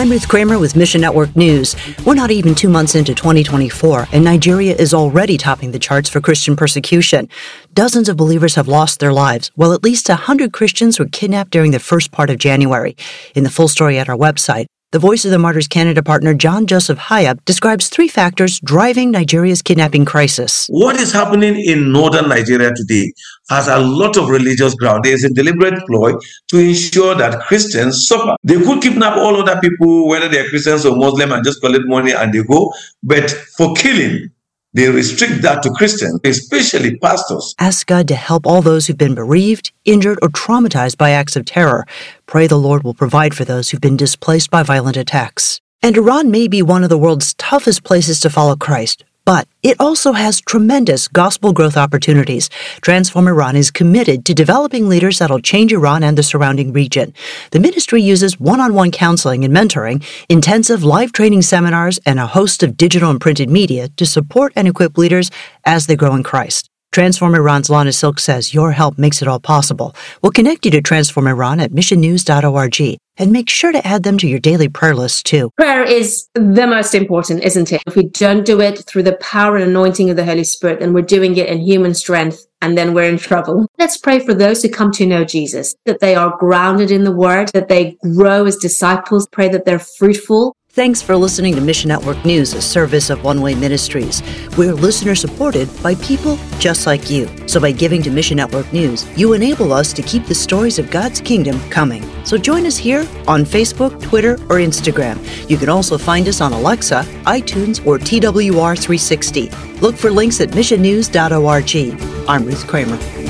I'm Ruth Kramer with Mission Network News. We're not even two months into 2024, and Nigeria is already topping the charts for Christian persecution. Dozens of believers have lost their lives, while at least 100 Christians were kidnapped during the first part of January. In the full story at our website, the Voice of the Martyrs Canada partner John Joseph Hayab describes three factors driving Nigeria's kidnapping crisis. What is happening in northern Nigeria today has a lot of religious ground. There is a deliberate ploy to ensure that Christians suffer. They could kidnap all other people, whether they are Christians or Muslim, and just collect money and they go. But for killing, they restrict that to Christians, especially pastors. Ask God to help all those who've been bereaved, injured, or traumatized by acts of terror. Pray the Lord will provide for those who've been displaced by violent attacks. And Iran may be one of the world's toughest places to follow Christ, but it also has tremendous gospel growth opportunities. Transform Iran is committed to developing leaders that'll change Iran and the surrounding region. The ministry uses one on one counseling and mentoring, intensive live training seminars, and a host of digital and printed media to support and equip leaders as they grow in Christ. Transform Iran's Lana Silk says your help makes it all possible. We'll connect you to Transform Iran at missionnews.org and make sure to add them to your daily prayer list too. Prayer is the most important, isn't it? If we don't do it through the power and anointing of the Holy Spirit and we're doing it in human strength, and then we're in trouble. Let's pray for those who come to know Jesus, that they are grounded in the word, that they grow as disciples, pray that they're fruitful, Thanks for listening to Mission Network News, a service of One Way Ministries. We're listener supported by people just like you. So by giving to Mission Network News, you enable us to keep the stories of God's kingdom coming. So join us here on Facebook, Twitter, or Instagram. You can also find us on Alexa, iTunes, or TWR360. Look for links at missionnews.org. I'm Ruth Kramer.